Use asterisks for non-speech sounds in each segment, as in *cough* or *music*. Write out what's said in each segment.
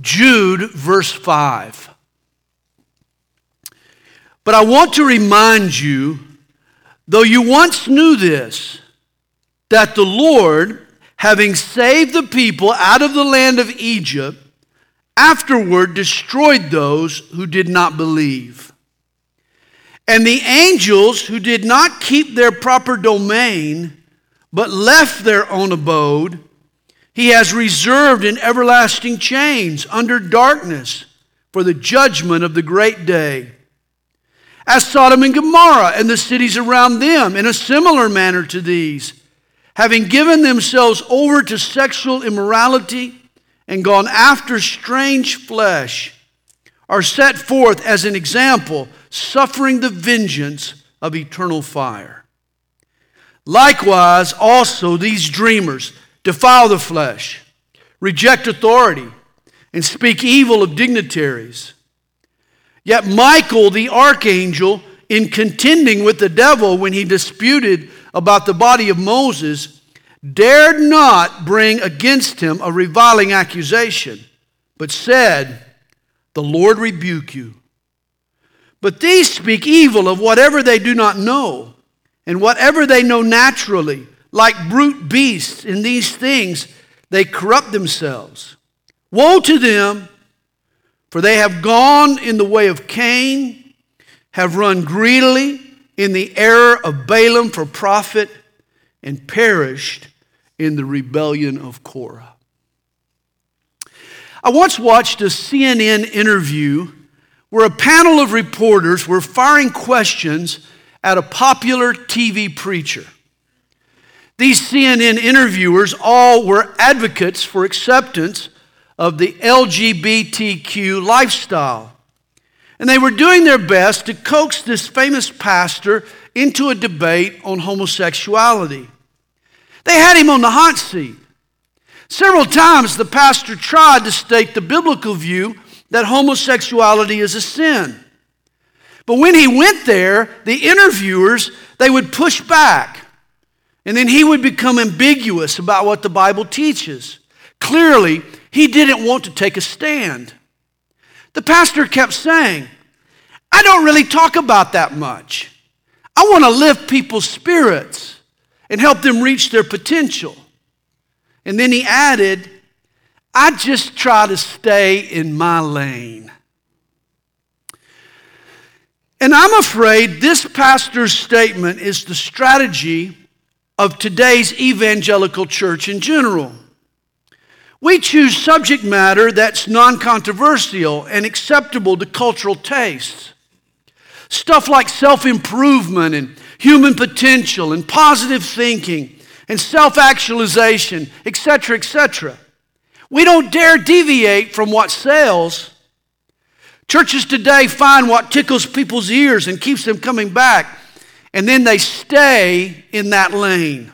Jude, verse 5. But I want to remind you, though you once knew this, that the Lord, having saved the people out of the land of Egypt, afterward destroyed those who did not believe. And the angels who did not keep their proper domain, but left their own abode, he has reserved in everlasting chains under darkness for the judgment of the great day. As Sodom and Gomorrah and the cities around them, in a similar manner to these, having given themselves over to sexual immorality and gone after strange flesh, are set forth as an example, suffering the vengeance of eternal fire. Likewise, also these dreamers defile the flesh, reject authority, and speak evil of dignitaries. Yet Michael, the archangel, in contending with the devil when he disputed about the body of Moses, dared not bring against him a reviling accusation, but said, The Lord rebuke you. But these speak evil of whatever they do not know, and whatever they know naturally, like brute beasts in these things, they corrupt themselves. Woe to them, for they have gone in the way of Cain, have run greedily in the error of Balaam for profit, and perished in the rebellion of Korah. I once watched a CNN interview where a panel of reporters were firing questions at a popular TV preacher. These CNN interviewers all were advocates for acceptance of the LGBTQ lifestyle. And they were doing their best to coax this famous pastor into a debate on homosexuality. They had him on the hot seat. Several times the pastor tried to state the biblical view that homosexuality is a sin. But when he went there, the interviewers, they would push back. And then he would become ambiguous about what the Bible teaches. Clearly, he didn't want to take a stand. The pastor kept saying, I don't really talk about that much. I want to lift people's spirits and help them reach their potential. And then he added, I just try to stay in my lane. And I'm afraid this pastor's statement is the strategy of today's evangelical church in general. We choose subject matter that's non controversial and acceptable to cultural tastes. Stuff like self improvement and human potential and positive thinking and self actualization, etc., etc. We don't dare deviate from what sells. Churches today find what tickles people's ears and keeps them coming back and then they stay in that lane.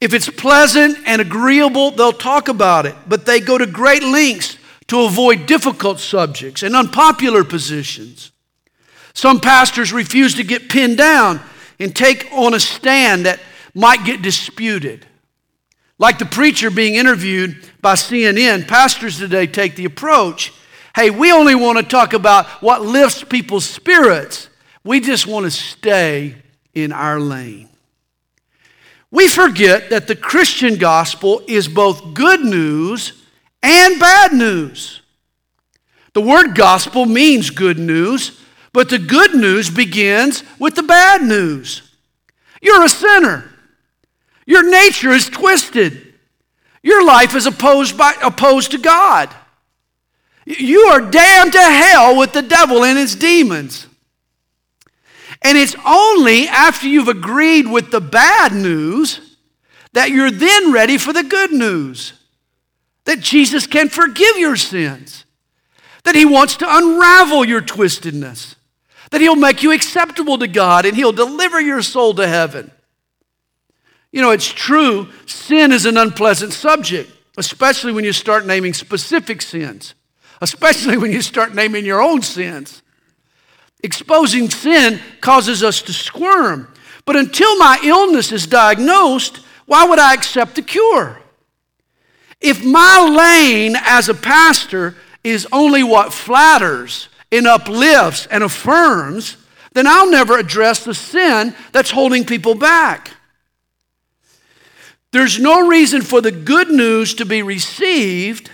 If it's pleasant and agreeable, they'll talk about it, but they go to great lengths to avoid difficult subjects and unpopular positions. Some pastors refuse to get pinned down and take on a stand that might get disputed. Like the preacher being interviewed by CNN, pastors today take the approach hey, we only want to talk about what lifts people's spirits we just want to stay in our lane. We forget that the Christian gospel is both good news and bad news. The word gospel means good news, but the good news begins with the bad news. You're a sinner. Your nature is twisted. Your life is opposed, by, opposed to God. You are damned to hell with the devil and his demons. And it's only after you've agreed with the bad news that you're then ready for the good news. That Jesus can forgive your sins. That He wants to unravel your twistedness. That He'll make you acceptable to God and He'll deliver your soul to heaven. You know, it's true, sin is an unpleasant subject, especially when you start naming specific sins, especially when you start naming your own sins. Exposing sin causes us to squirm. But until my illness is diagnosed, why would I accept the cure? If my lane as a pastor is only what flatters and uplifts and affirms, then I'll never address the sin that's holding people back. There's no reason for the good news to be received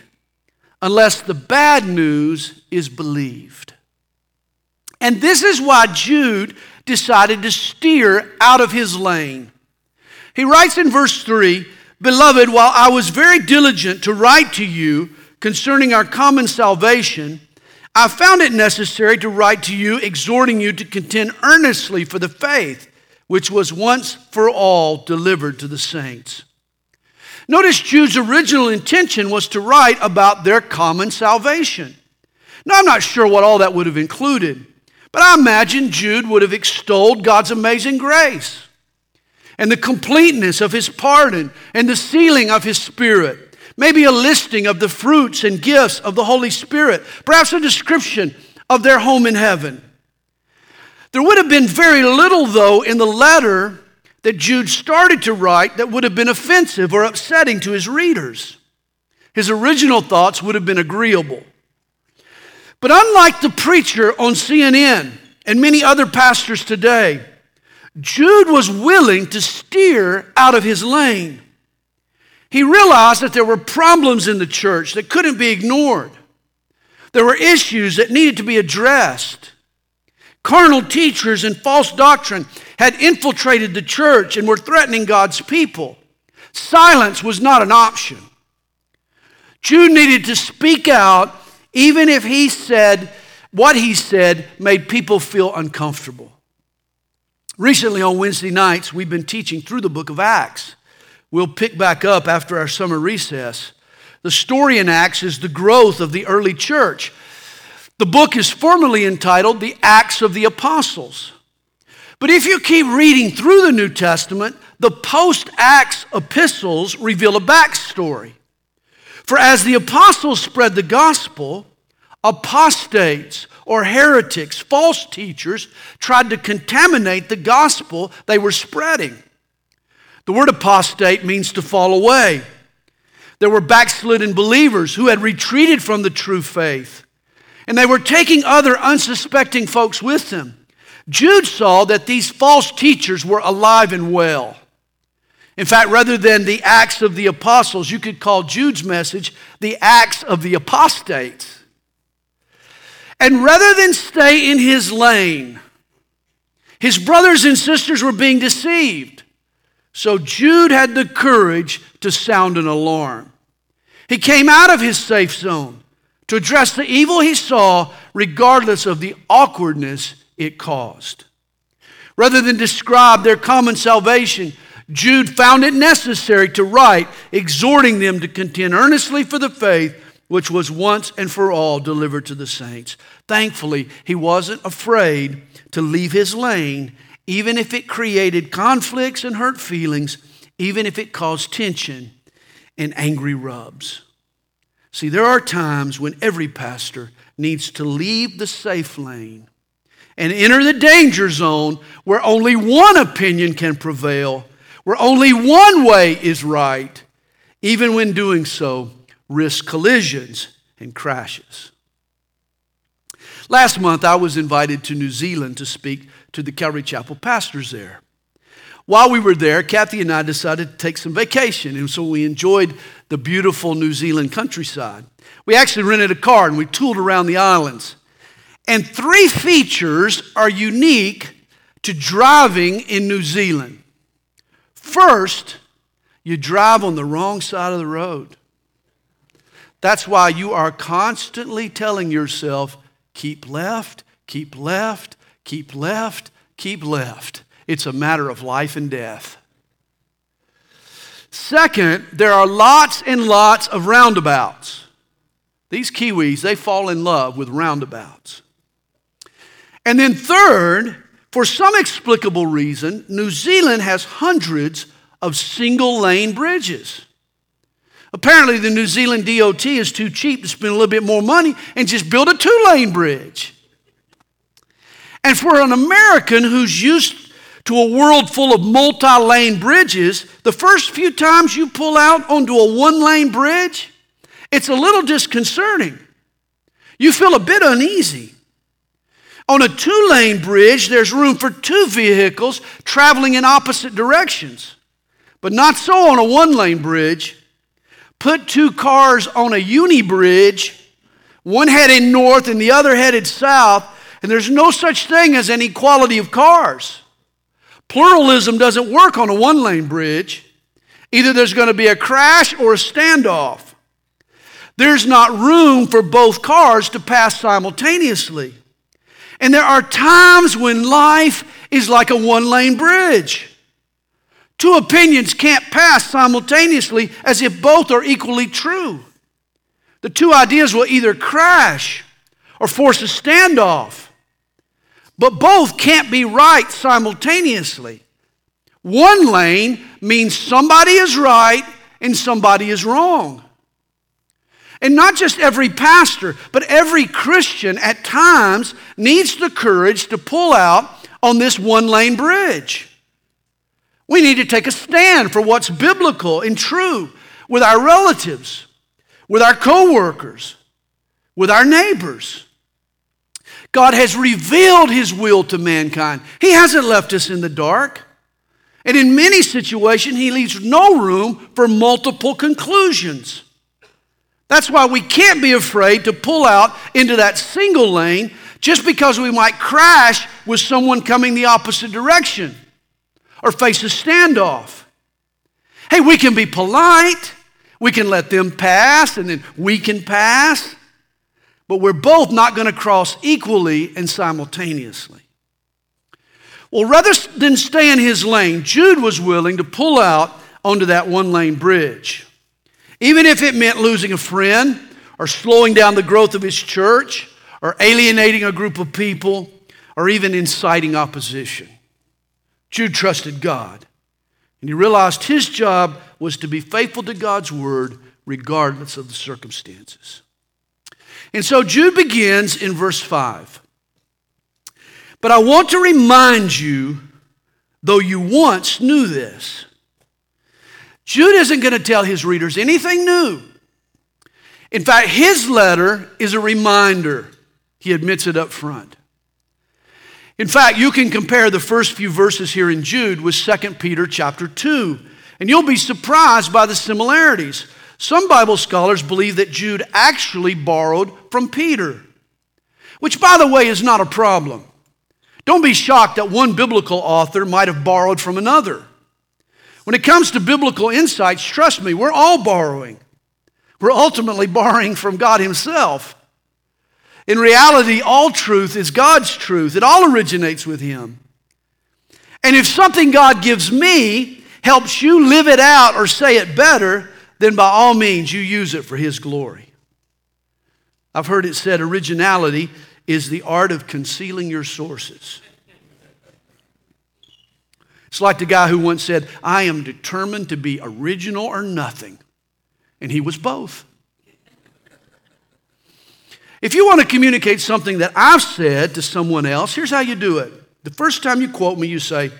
unless the bad news is believed. And this is why Jude decided to steer out of his lane. He writes in verse 3 Beloved, while I was very diligent to write to you concerning our common salvation, I found it necessary to write to you, exhorting you to contend earnestly for the faith which was once for all delivered to the saints. Notice Jude's original intention was to write about their common salvation. Now, I'm not sure what all that would have included, but I imagine Jude would have extolled God's amazing grace and the completeness of his pardon and the sealing of his spirit. Maybe a listing of the fruits and gifts of the Holy Spirit, perhaps a description of their home in heaven. There would have been very little, though, in the letter that Jude started to write that would have been offensive or upsetting to his readers. His original thoughts would have been agreeable. But unlike the preacher on CNN and many other pastors today, Jude was willing to steer out of his lane. He realized that there were problems in the church that couldn't be ignored. There were issues that needed to be addressed. Carnal teachers and false doctrine had infiltrated the church and were threatening God's people. Silence was not an option. Jude needed to speak out, even if he said what he said made people feel uncomfortable. Recently on Wednesday nights, we've been teaching through the book of Acts. We'll pick back up after our summer recess. The story in Acts is the growth of the early church. The book is formally entitled The Acts of the Apostles. But if you keep reading through the New Testament, the post Acts epistles reveal a backstory. For as the apostles spread the gospel, apostates or heretics, false teachers, tried to contaminate the gospel they were spreading. The word apostate means to fall away. There were backslidden believers who had retreated from the true faith, and they were taking other unsuspecting folks with them. Jude saw that these false teachers were alive and well. In fact, rather than the Acts of the Apostles, you could call Jude's message the Acts of the Apostates. And rather than stay in his lane, his brothers and sisters were being deceived. So Jude had the courage to sound an alarm. He came out of his safe zone to address the evil he saw, regardless of the awkwardness it caused. Rather than describe their common salvation, Jude found it necessary to write, exhorting them to contend earnestly for the faith which was once and for all delivered to the saints. Thankfully, he wasn't afraid to leave his lane, even if it created conflicts and hurt feelings, even if it caused tension and angry rubs. See, there are times when every pastor needs to leave the safe lane and enter the danger zone where only one opinion can prevail, where only one way is right, even when doing so risk collisions and crashes. Last month, I was invited to New Zealand to speak to the Calvary Chapel pastors there. While we were there, Kathy and I decided to take some vacation, and so we enjoyed the beautiful New Zealand countryside. We actually rented a car and we tooled around the islands. And three features are unique to driving in New Zealand. First, you drive on the wrong side of the road. That's why you are constantly telling yourself, keep left, keep left, keep left, keep left. It's a matter of life and death. Second, there are lots and lots of roundabouts. These Kiwis, they fall in love with roundabouts. And then, third, for some explicable reason, New Zealand has hundreds of single lane bridges. Apparently, the New Zealand DOT is too cheap to spend a little bit more money and just build a two lane bridge. And for an American who's used to a world full of multi lane bridges, the first few times you pull out onto a one lane bridge, it's a little disconcerting. You feel a bit uneasy. On a two lane bridge, there's room for two vehicles traveling in opposite directions. But not so on a one lane bridge. Put two cars on a uni bridge, one headed north and the other headed south, and there's no such thing as an equality of cars. Pluralism doesn't work on a one lane bridge. Either there's going to be a crash or a standoff. There's not room for both cars to pass simultaneously. And there are times when life is like a one lane bridge. Two opinions can't pass simultaneously as if both are equally true. The two ideas will either crash or force a standoff, but both can't be right simultaneously. One lane means somebody is right and somebody is wrong. And not just every pastor, but every Christian at times needs the courage to pull out on this one lane bridge. We need to take a stand for what's biblical and true with our relatives, with our coworkers, with our neighbors. God has revealed his will to mankind. He hasn't left us in the dark. And in many situations, he leaves no room for multiple conclusions. That's why we can't be afraid to pull out into that single lane just because we might crash with someone coming the opposite direction or face a standoff. Hey, we can be polite. We can let them pass and then we can pass. But we're both not going to cross equally and simultaneously. Well, rather than stay in his lane, Jude was willing to pull out onto that one lane bridge. Even if it meant losing a friend or slowing down the growth of his church or alienating a group of people or even inciting opposition. Jude trusted God and he realized his job was to be faithful to God's word regardless of the circumstances. And so Jude begins in verse 5. But I want to remind you, though you once knew this, Jude isn't going to tell his readers anything new. In fact, his letter is a reminder. He admits it up front. In fact, you can compare the first few verses here in Jude with 2 Peter chapter 2, and you'll be surprised by the similarities. Some Bible scholars believe that Jude actually borrowed from Peter, which, by the way, is not a problem. Don't be shocked that one biblical author might have borrowed from another. When it comes to biblical insights, trust me, we're all borrowing. We're ultimately borrowing from God Himself. In reality, all truth is God's truth, it all originates with Him. And if something God gives me helps you live it out or say it better, then by all means you use it for His glory. I've heard it said originality is the art of concealing your sources. It's like the guy who once said, I am determined to be original or nothing. And he was both. If you want to communicate something that I've said to someone else, here's how you do it. The first time you quote me, you say,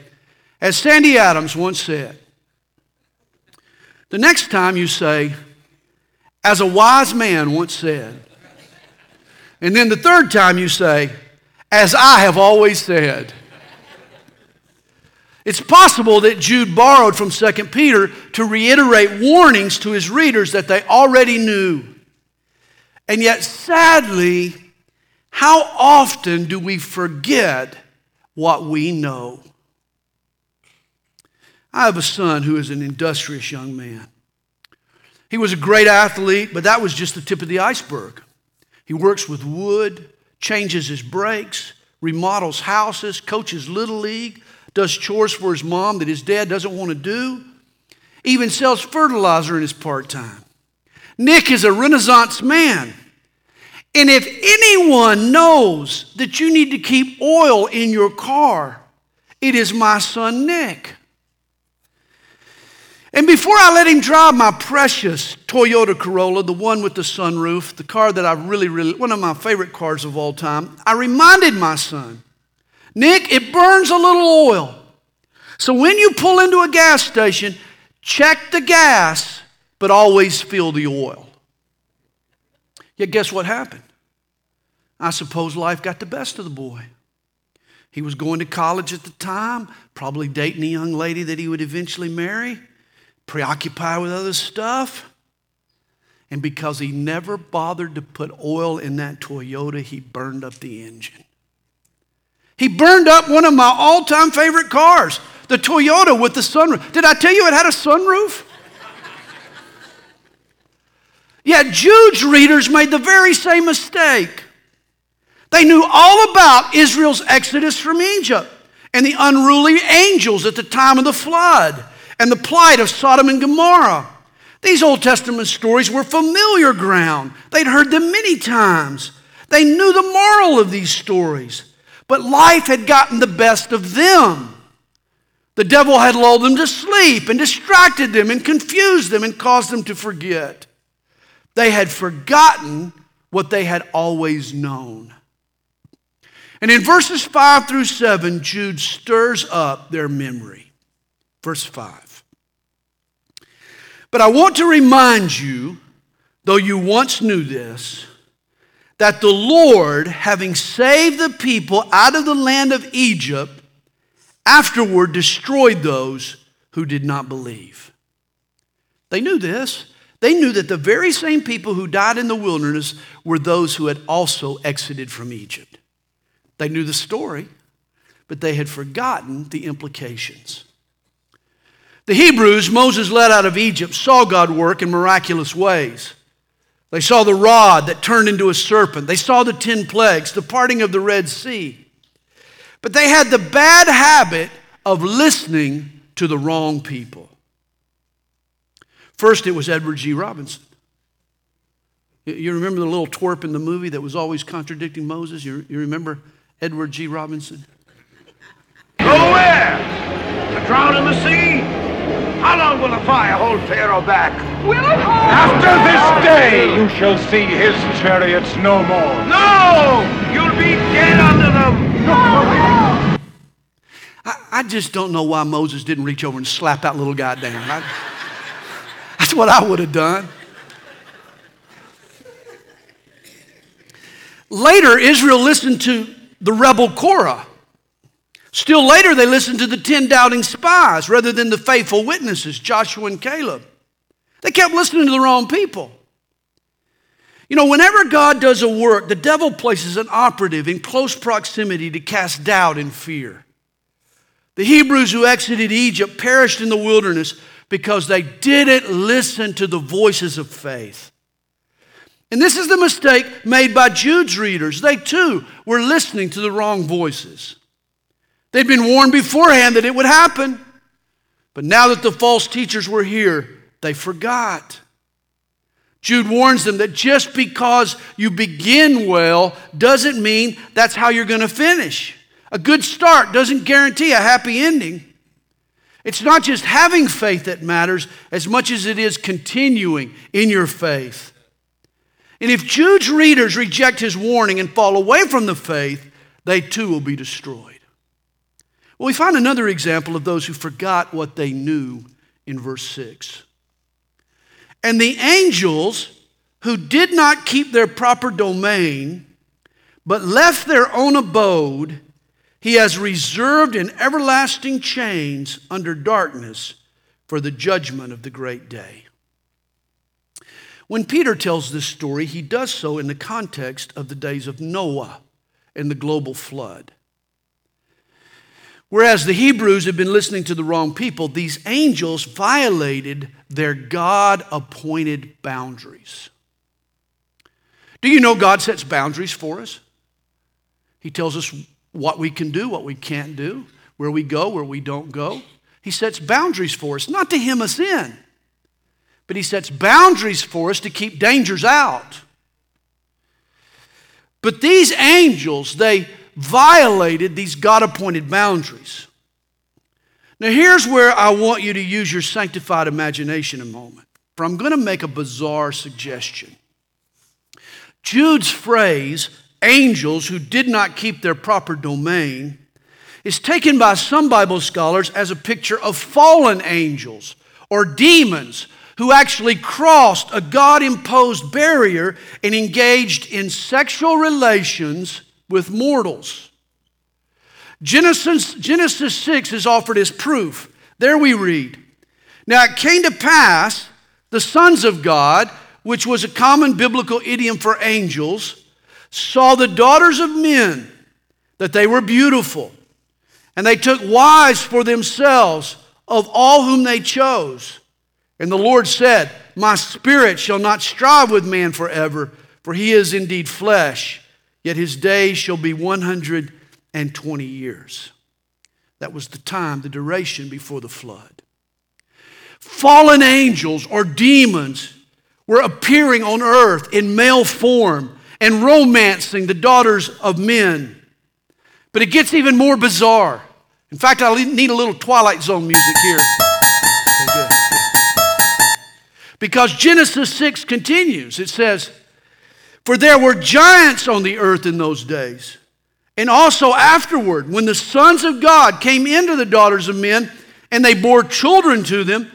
as Sandy Adams once said. The next time you say, as a wise man once said. And then the third time you say, as I have always said. It's possible that Jude borrowed from 2 Peter to reiterate warnings to his readers that they already knew. And yet, sadly, how often do we forget what we know? I have a son who is an industrious young man. He was a great athlete, but that was just the tip of the iceberg. He works with wood, changes his brakes, remodels houses, coaches Little League, does chores for his mom that his dad doesn't want to do, even sells fertilizer in his part time. Nick is a Renaissance man. And if anyone knows that you need to keep oil in your car, it is my son Nick. And before I let him drive my precious Toyota Corolla, the one with the sunroof, the car that I really, really, one of my favorite cars of all time, I reminded my son Nick, it burns a little oil. So when you pull into a gas station, check the gas, but always fill the oil. Yet guess what happened? I suppose life got the best of the boy. He was going to college at the time, probably dating a young lady that he would eventually marry, preoccupied with other stuff. And because he never bothered to put oil in that Toyota, he burned up the engine. He burned up one of my all time favorite cars, the Toyota with the sunroof. Did I tell you it had a sunroof? Yet Jude's readers made the very same mistake. They knew all about Israel's exodus from Egypt and the unruly angels at the time of the flood and the plight of Sodom and Gomorrah. These Old Testament stories were familiar ground. They'd heard them many times. They knew the moral of these stories. But life had gotten the best of them. The devil had lulled them to sleep and distracted them and confused them and caused them to forget. They had forgotten what they had always known. And in verses 5 through 7, Jude stirs up their memory. Verse 5. But I want to remind you, though you once knew this, that the Lord, having saved the people out of the land of Egypt, afterward destroyed those who did not believe. They knew this. They knew that the very same people who died in the wilderness were those who had also exited from Egypt. They knew the story, but they had forgotten the implications. The Hebrews Moses led out of Egypt saw God work in miraculous ways. They saw the rod that turned into a serpent. They saw the 10 plagues, the parting of the Red Sea. But they had the bad habit of listening to the wrong people. First, it was Edward G. Robinson. You remember the little twerp in the movie that was always contradicting Moses? You, you remember Edward G. Robinson? Go where? To drown in the sea? How long will the fire hold Pharaoh back? Will it hold? After this day you shall see his chariots no more. No! You'll be dead under them. I, I just don't know why Moses didn't reach over and slap that little guy down. I, that's what I would have done. Later, Israel listened to the rebel Korah. Still later, they listened to the 10 doubting spies rather than the faithful witnesses, Joshua and Caleb. They kept listening to the wrong people. You know, whenever God does a work, the devil places an operative in close proximity to cast doubt and fear. The Hebrews who exited Egypt perished in the wilderness because they didn't listen to the voices of faith. And this is the mistake made by Jude's readers. They too were listening to the wrong voices. They'd been warned beforehand that it would happen. But now that the false teachers were here, they forgot. Jude warns them that just because you begin well doesn't mean that's how you're going to finish. A good start doesn't guarantee a happy ending. It's not just having faith that matters as much as it is continuing in your faith. And if Jude's readers reject his warning and fall away from the faith, they too will be destroyed. Well, we find another example of those who forgot what they knew in verse 6. And the angels who did not keep their proper domain, but left their own abode, he has reserved in everlasting chains under darkness for the judgment of the great day. When Peter tells this story, he does so in the context of the days of Noah and the global flood. Whereas the Hebrews had been listening to the wrong people, these angels violated their God appointed boundaries. Do you know God sets boundaries for us? He tells us what we can do, what we can't do, where we go, where we don't go. He sets boundaries for us, not to hem us in but he sets boundaries for us to keep dangers out. But these angels, they violated these God appointed boundaries. Now, here's where I want you to use your sanctified imagination a moment. For I'm going to make a bizarre suggestion. Jude's phrase, angels who did not keep their proper domain, is taken by some Bible scholars as a picture of fallen angels or demons who actually crossed a God imposed barrier and engaged in sexual relations with mortals. Genesis, Genesis 6 is offered as proof. There we read Now it came to pass, the sons of God, which was a common biblical idiom for angels, saw the daughters of men, that they were beautiful, and they took wives for themselves of all whom they chose. And the Lord said, My spirit shall not strive with man forever, for he is indeed flesh, yet his days shall be 120 years. That was the time, the duration before the flood. Fallen angels or demons were appearing on earth in male form and romancing the daughters of men. But it gets even more bizarre. In fact, I need a little Twilight Zone music here. Okay, good. Because Genesis 6 continues. It says, For there were giants on the earth in those days. And also afterward, when the sons of God came into the daughters of men and they bore children to them,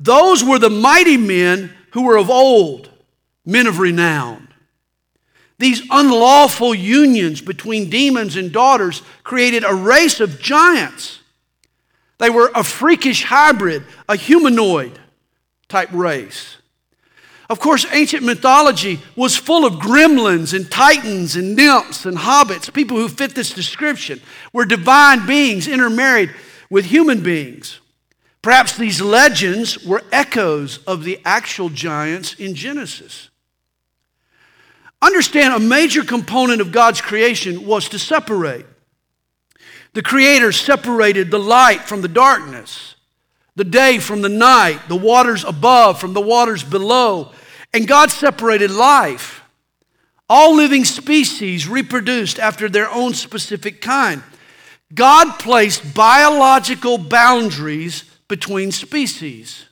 those were the mighty men who were of old, men of renown. These unlawful unions between demons and daughters created a race of giants. They were a freakish hybrid, a humanoid type race. Of course, ancient mythology was full of gremlins and titans and nymphs and hobbits, people who fit this description, were divine beings intermarried with human beings. Perhaps these legends were echoes of the actual giants in Genesis. Understand a major component of God's creation was to separate. The Creator separated the light from the darkness the day from the night, the waters above from the waters below. And God separated life. All living species reproduced after their own specific kind. God placed biological boundaries between species.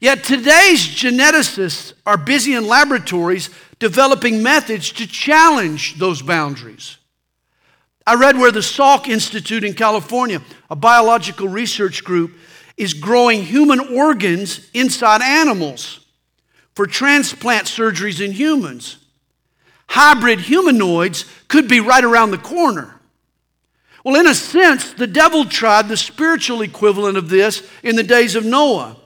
Yet today's geneticists are busy in laboratories developing methods to challenge those boundaries. I read where the Salk Institute in California, a biological research group, is growing human organs inside animals for transplant surgeries in humans. Hybrid humanoids could be right around the corner. Well, in a sense, the devil tried the spiritual equivalent of this in the days of Noah.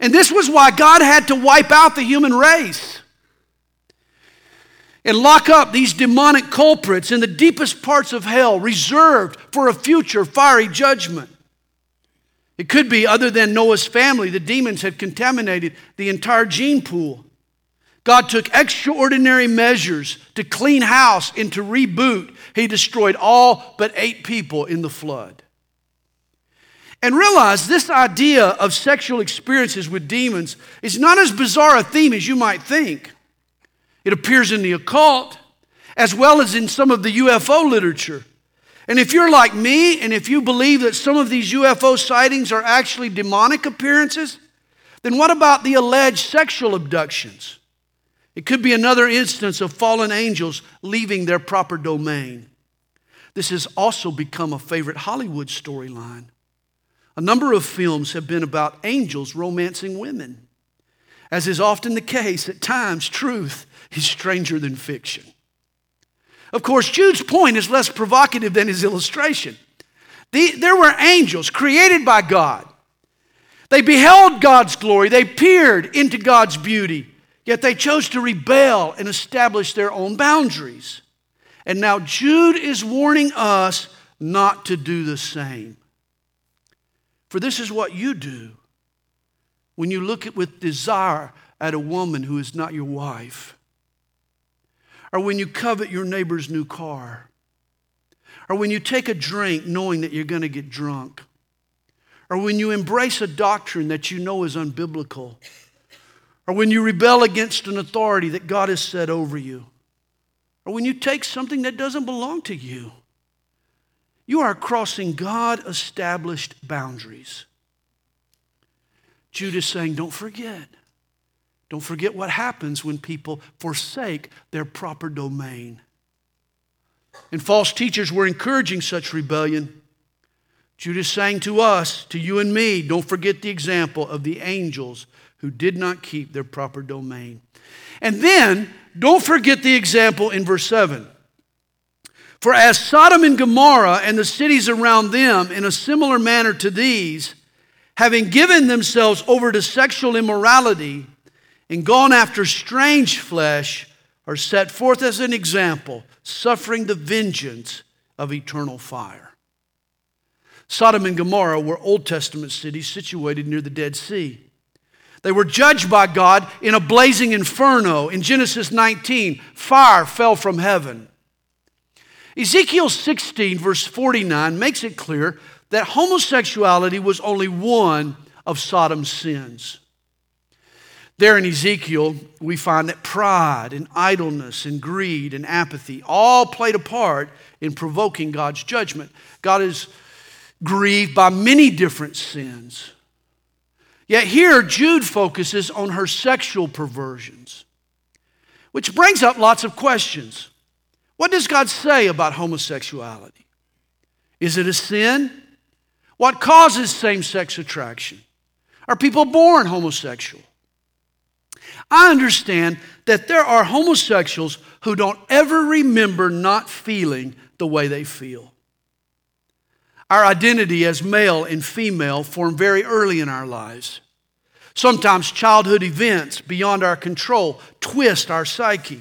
And this was why God had to wipe out the human race and lock up these demonic culprits in the deepest parts of hell, reserved for a future fiery judgment. It could be, other than Noah's family, the demons had contaminated the entire gene pool. God took extraordinary measures to clean house and to reboot. He destroyed all but eight people in the flood. And realize this idea of sexual experiences with demons is not as bizarre a theme as you might think. It appears in the occult as well as in some of the UFO literature. And if you're like me, and if you believe that some of these UFO sightings are actually demonic appearances, then what about the alleged sexual abductions? It could be another instance of fallen angels leaving their proper domain. This has also become a favorite Hollywood storyline. A number of films have been about angels romancing women. As is often the case, at times truth is stranger than fiction. Of course, Jude's point is less provocative than his illustration. The, there were angels created by God. They beheld God's glory, they peered into God's beauty, yet they chose to rebel and establish their own boundaries. And now Jude is warning us not to do the same. For this is what you do when you look at, with desire at a woman who is not your wife or when you covet your neighbor's new car, or when you take a drink knowing that you're going to get drunk, or when you embrace a doctrine that you know is unbiblical, or when you rebel against an authority that God has set over you, or when you take something that doesn't belong to you. You are crossing God established boundaries. Jude is saying, Don't forget. Don't forget what happens when people forsake their proper domain. And false teachers were encouraging such rebellion. Judas saying to us, to you and me, don't forget the example of the angels who did not keep their proper domain. And then, don't forget the example in verse 7. For as Sodom and Gomorrah and the cities around them, in a similar manner to these, having given themselves over to sexual immorality and gone after strange flesh, are set forth as an example, suffering the vengeance of eternal fire. Sodom and Gomorrah were Old Testament cities situated near the Dead Sea. They were judged by God in a blazing inferno. In Genesis 19, fire fell from heaven. Ezekiel 16, verse 49, makes it clear that homosexuality was only one of Sodom's sins. There in Ezekiel, we find that pride and idleness and greed and apathy all played a part in provoking God's judgment. God is grieved by many different sins. Yet here, Jude focuses on her sexual perversions, which brings up lots of questions. What does God say about homosexuality? Is it a sin? What causes same sex attraction? Are people born homosexual? I understand that there are homosexuals who don't ever remember not feeling the way they feel. Our identity as male and female form very early in our lives. Sometimes childhood events beyond our control twist our psyche.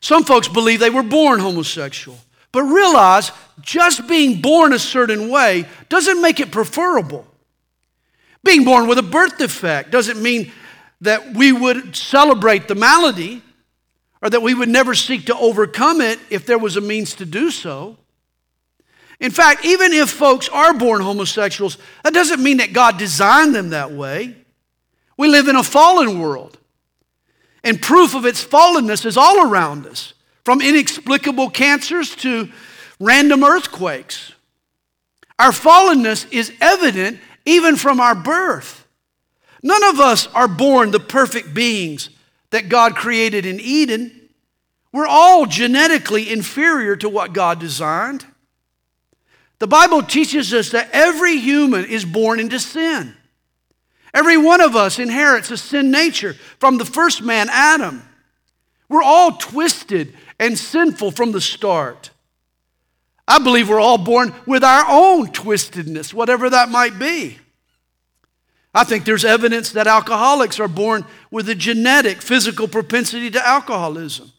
Some folks believe they were born homosexual, but realize just being born a certain way doesn't make it preferable. Being born with a birth defect doesn't mean that we would celebrate the malady or that we would never seek to overcome it if there was a means to do so. In fact, even if folks are born homosexuals, that doesn't mean that God designed them that way. We live in a fallen world. And proof of its fallenness is all around us, from inexplicable cancers to random earthquakes. Our fallenness is evident even from our birth. None of us are born the perfect beings that God created in Eden. We're all genetically inferior to what God designed. The Bible teaches us that every human is born into sin. Every one of us inherits a sin nature from the first man, Adam. We're all twisted and sinful from the start. I believe we're all born with our own twistedness, whatever that might be. I think there's evidence that alcoholics are born with a genetic physical propensity to alcoholism.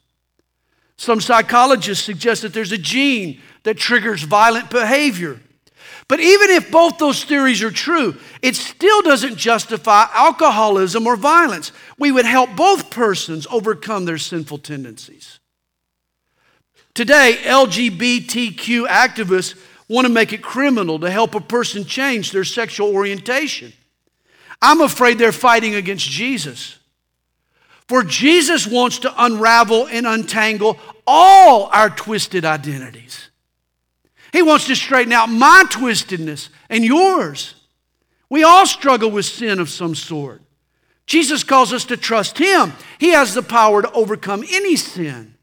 Some psychologists suggest that there's a gene that triggers violent behavior. But even if both those theories are true, it still doesn't justify alcoholism or violence. We would help both persons overcome their sinful tendencies. Today, LGBTQ activists want to make it criminal to help a person change their sexual orientation. I'm afraid they're fighting against Jesus. For Jesus wants to unravel and untangle all our twisted identities. He wants to straighten out my twistedness and yours. We all struggle with sin of some sort. Jesus calls us to trust Him. He has the power to overcome any sin.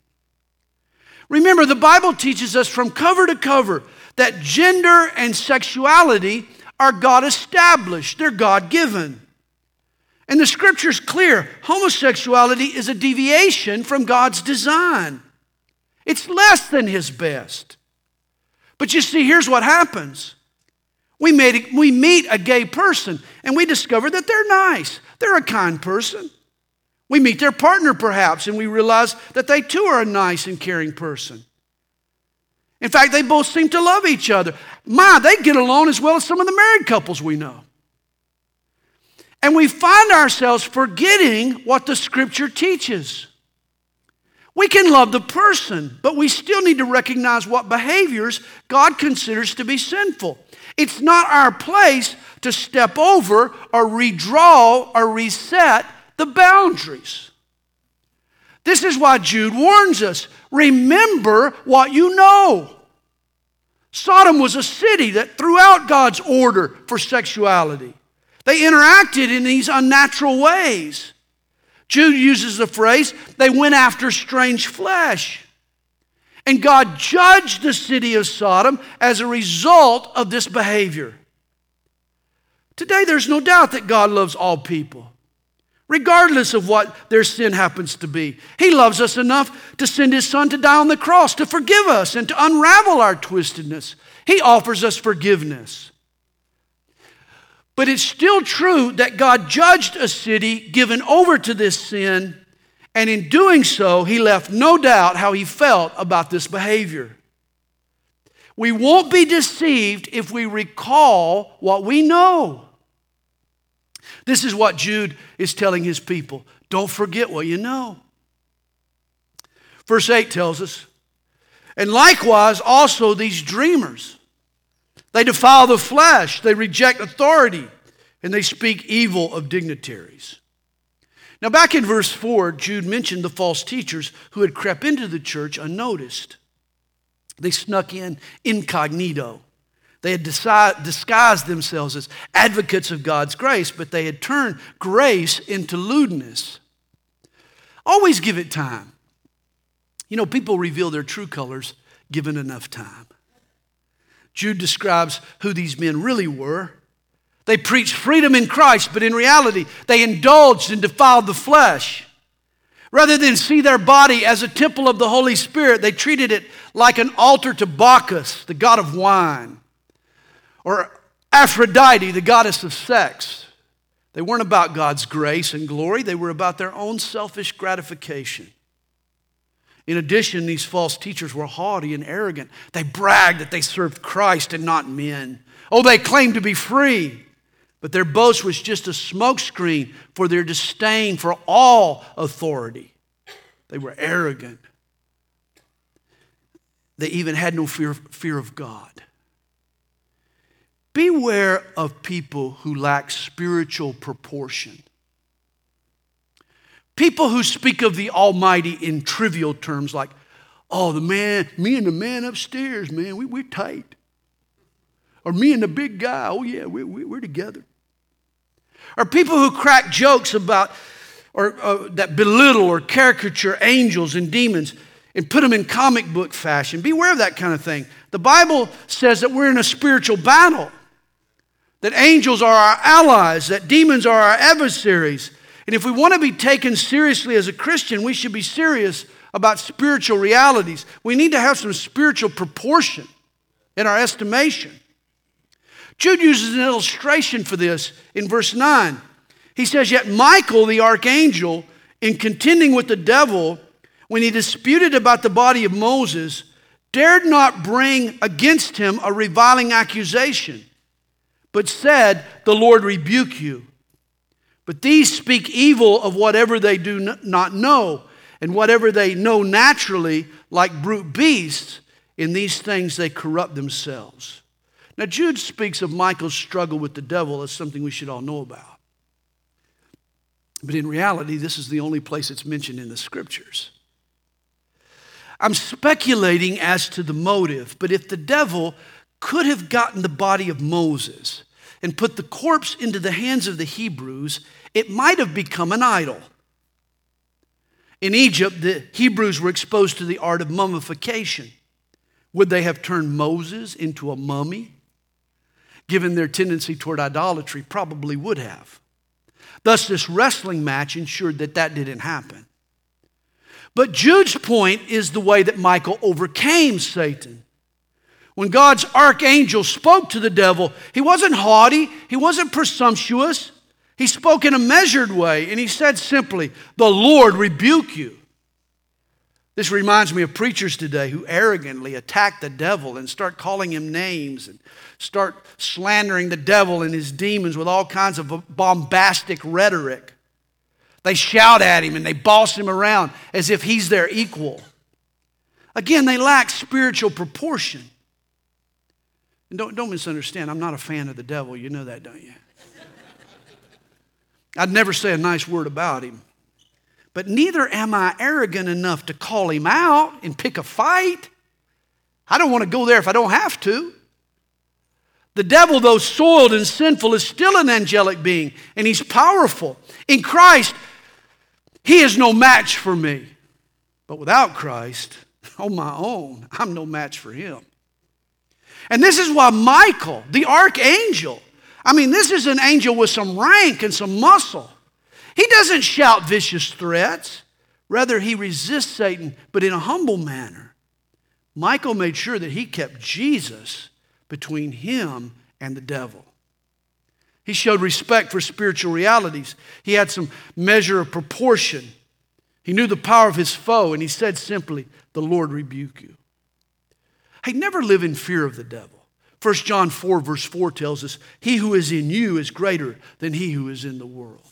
Remember, the Bible teaches us from cover to cover that gender and sexuality are God established, they're God given. And the scripture's clear homosexuality is a deviation from God's design, it's less than His best. But you see, here's what happens. We, made, we meet a gay person and we discover that they're nice. They're a kind person. We meet their partner perhaps and we realize that they too are a nice and caring person. In fact, they both seem to love each other. My, they get along as well as some of the married couples we know. And we find ourselves forgetting what the scripture teaches. We can love the person, but we still need to recognize what behaviors God considers to be sinful. It's not our place to step over or redraw or reset the boundaries. This is why Jude warns us remember what you know. Sodom was a city that threw out God's order for sexuality. They interacted in these unnatural ways. Jude uses the phrase, they went after strange flesh. And God judged the city of Sodom as a result of this behavior. Today, there's no doubt that God loves all people, regardless of what their sin happens to be. He loves us enough to send His Son to die on the cross, to forgive us, and to unravel our twistedness. He offers us forgiveness. But it's still true that God judged a city given over to this sin, and in doing so, He left no doubt how He felt about this behavior. We won't be deceived if we recall what we know. This is what Jude is telling his people. Don't forget what you know. Verse 8 tells us, and likewise also these dreamers. They defile the flesh, they reject authority, and they speak evil of dignitaries. Now, back in verse 4, Jude mentioned the false teachers who had crept into the church unnoticed. They snuck in incognito. They had disguised themselves as advocates of God's grace, but they had turned grace into lewdness. Always give it time. You know, people reveal their true colors given enough time. Jude describes who these men really were. They preached freedom in Christ, but in reality, they indulged and defiled the flesh. Rather than see their body as a temple of the Holy Spirit, they treated it like an altar to Bacchus, the god of wine, or Aphrodite, the goddess of sex. They weren't about God's grace and glory, they were about their own selfish gratification. In addition, these false teachers were haughty and arrogant. They bragged that they served Christ and not men. Oh, they claimed to be free, but their boast was just a smokescreen for their disdain for all authority. They were arrogant. They even had no fear, fear of God. Beware of people who lack spiritual proportion. People who speak of the Almighty in trivial terms like, oh, the man, me and the man upstairs, man, we, we're tight. Or me and the big guy, oh, yeah, we, we, we're together. Or people who crack jokes about, or uh, that belittle or caricature angels and demons and put them in comic book fashion. Beware of that kind of thing. The Bible says that we're in a spiritual battle, that angels are our allies, that demons are our adversaries. And if we want to be taken seriously as a Christian, we should be serious about spiritual realities. We need to have some spiritual proportion in our estimation. Jude uses an illustration for this in verse 9. He says, Yet Michael, the archangel, in contending with the devil, when he disputed about the body of Moses, dared not bring against him a reviling accusation, but said, The Lord rebuke you. But these speak evil of whatever they do not know, and whatever they know naturally, like brute beasts, in these things they corrupt themselves. Now, Jude speaks of Michael's struggle with the devil as something we should all know about. But in reality, this is the only place it's mentioned in the scriptures. I'm speculating as to the motive, but if the devil could have gotten the body of Moses and put the corpse into the hands of the Hebrews, it might have become an idol. In Egypt, the Hebrews were exposed to the art of mummification. Would they have turned Moses into a mummy? Given their tendency toward idolatry, probably would have. Thus, this wrestling match ensured that that didn't happen. But Jude's point is the way that Michael overcame Satan. When God's archangel spoke to the devil, he wasn't haughty, he wasn't presumptuous. He spoke in a measured way, and he said simply, The Lord rebuke you. This reminds me of preachers today who arrogantly attack the devil and start calling him names and start slandering the devil and his demons with all kinds of bombastic rhetoric. They shout at him and they boss him around as if he's their equal. Again, they lack spiritual proportion. And don't, don't misunderstand, I'm not a fan of the devil. You know that, don't you? I'd never say a nice word about him. But neither am I arrogant enough to call him out and pick a fight. I don't want to go there if I don't have to. The devil, though soiled and sinful, is still an angelic being, and he's powerful. In Christ, he is no match for me. But without Christ, *laughs* on my own, I'm no match for him. And this is why Michael, the archangel, I mean, this is an angel with some rank and some muscle. He doesn't shout vicious threats. Rather, he resists Satan, but in a humble manner. Michael made sure that he kept Jesus between him and the devil. He showed respect for spiritual realities. He had some measure of proportion. He knew the power of his foe, and he said simply, The Lord rebuke you. Hey, never live in fear of the devil. 1 John 4, verse 4 tells us, He who is in you is greater than he who is in the world.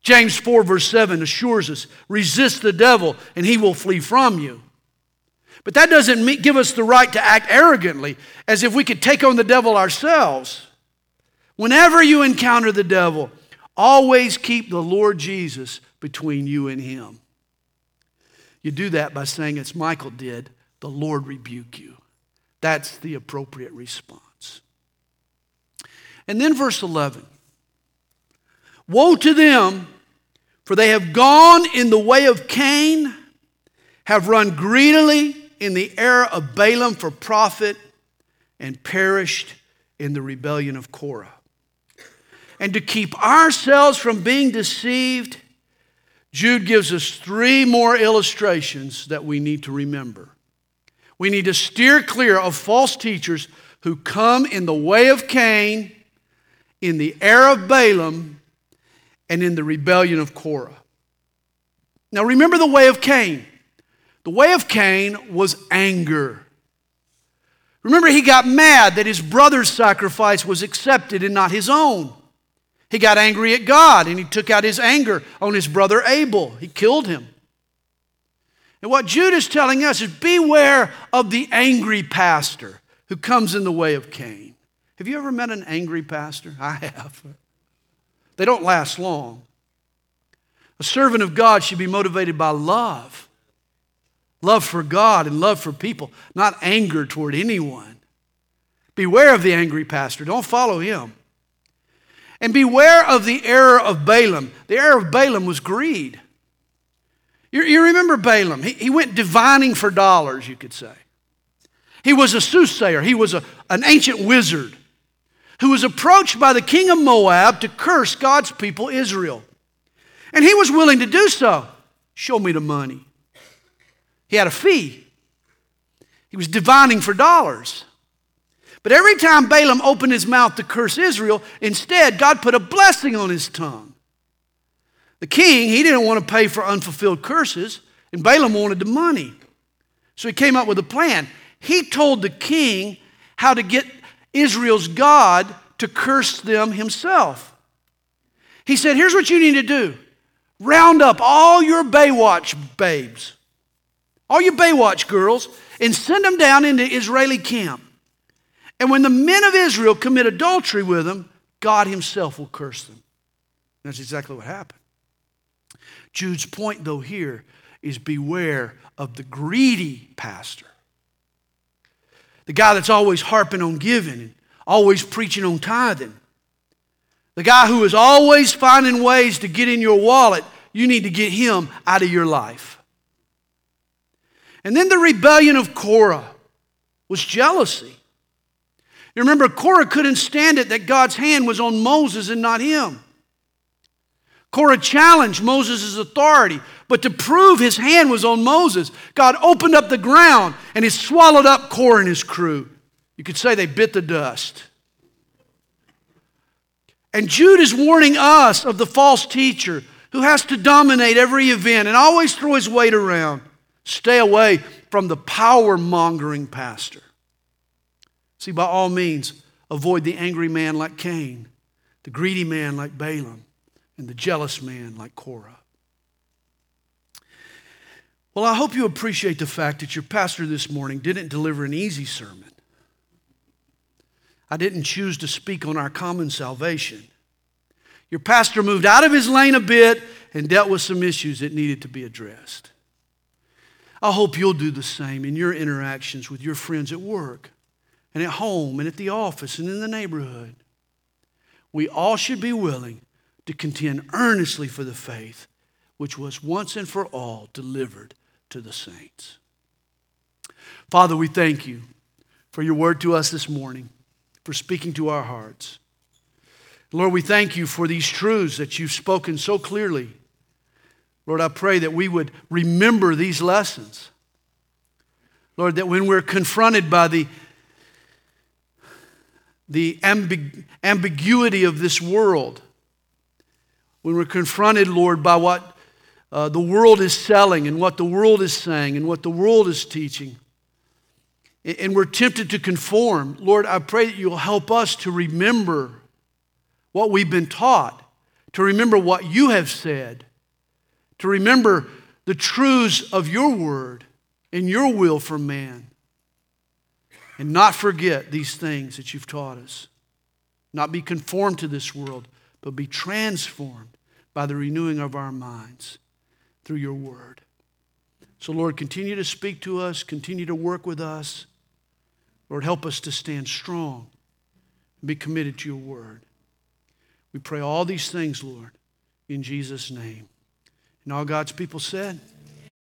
James 4, verse 7 assures us, Resist the devil, and he will flee from you. But that doesn't give us the right to act arrogantly, as if we could take on the devil ourselves. Whenever you encounter the devil, always keep the Lord Jesus between you and him. You do that by saying, as Michael did, the Lord rebuke you. That's the appropriate response. And then verse 11 Woe to them, for they have gone in the way of Cain, have run greedily in the error of Balaam for profit, and perished in the rebellion of Korah. And to keep ourselves from being deceived, Jude gives us three more illustrations that we need to remember. We need to steer clear of false teachers who come in the way of Cain, in the error of Balaam, and in the rebellion of Korah. Now remember the way of Cain. The way of Cain was anger. Remember, he got mad that his brother's sacrifice was accepted and not his own. He got angry at God and he took out his anger on his brother Abel. He killed him. And what Jude is telling us is beware of the angry pastor who comes in the way of Cain. Have you ever met an angry pastor? I have. They don't last long. A servant of God should be motivated by love love for God and love for people, not anger toward anyone. Beware of the angry pastor, don't follow him. And beware of the error of Balaam. The error of Balaam was greed. You, you remember Balaam? He, he went divining for dollars, you could say. He was a soothsayer, he was a, an ancient wizard who was approached by the king of Moab to curse God's people, Israel. And he was willing to do so. Show me the money. He had a fee. He was divining for dollars. But every time Balaam opened his mouth to curse Israel, instead, God put a blessing on his tongue. The king, he didn't want to pay for unfulfilled curses, and Balaam wanted the money. So he came up with a plan. He told the king how to get Israel's God to curse them himself. He said, Here's what you need to do round up all your Baywatch babes, all your Baywatch girls, and send them down into Israeli camp. And when the men of Israel commit adultery with them, God Himself will curse them. That's exactly what happened. Jude's point, though, here is beware of the greedy pastor. The guy that's always harping on giving and always preaching on tithing. The guy who is always finding ways to get in your wallet, you need to get him out of your life. And then the rebellion of Korah was jealousy. You remember, Korah couldn't stand it that God's hand was on Moses and not him. Korah challenged Moses' authority, but to prove his hand was on Moses, God opened up the ground and he swallowed up Korah and his crew. You could say they bit the dust. And Jude is warning us of the false teacher who has to dominate every event and always throw his weight around. Stay away from the power mongering pastor. See, by all means, avoid the angry man like Cain, the greedy man like Balaam and the jealous man like Korah. Well, I hope you appreciate the fact that your pastor this morning didn't deliver an easy sermon. I didn't choose to speak on our common salvation. Your pastor moved out of his lane a bit and dealt with some issues that needed to be addressed. I hope you'll do the same in your interactions with your friends at work and at home and at the office and in the neighborhood. We all should be willing to contend earnestly for the faith which was once and for all delivered to the saints. Father, we thank you for your word to us this morning, for speaking to our hearts. Lord, we thank you for these truths that you've spoken so clearly. Lord, I pray that we would remember these lessons. Lord, that when we're confronted by the, the ambig- ambiguity of this world, when we're confronted, Lord, by what uh, the world is selling and what the world is saying and what the world is teaching, and we're tempted to conform, Lord, I pray that you'll help us to remember what we've been taught, to remember what you have said, to remember the truths of your word and your will for man, and not forget these things that you've taught us. Not be conformed to this world, but be transformed by the renewing of our minds through your word. So, Lord, continue to speak to us, continue to work with us. Lord, help us to stand strong and be committed to your word. We pray all these things, Lord, in Jesus' name. And all God's people said,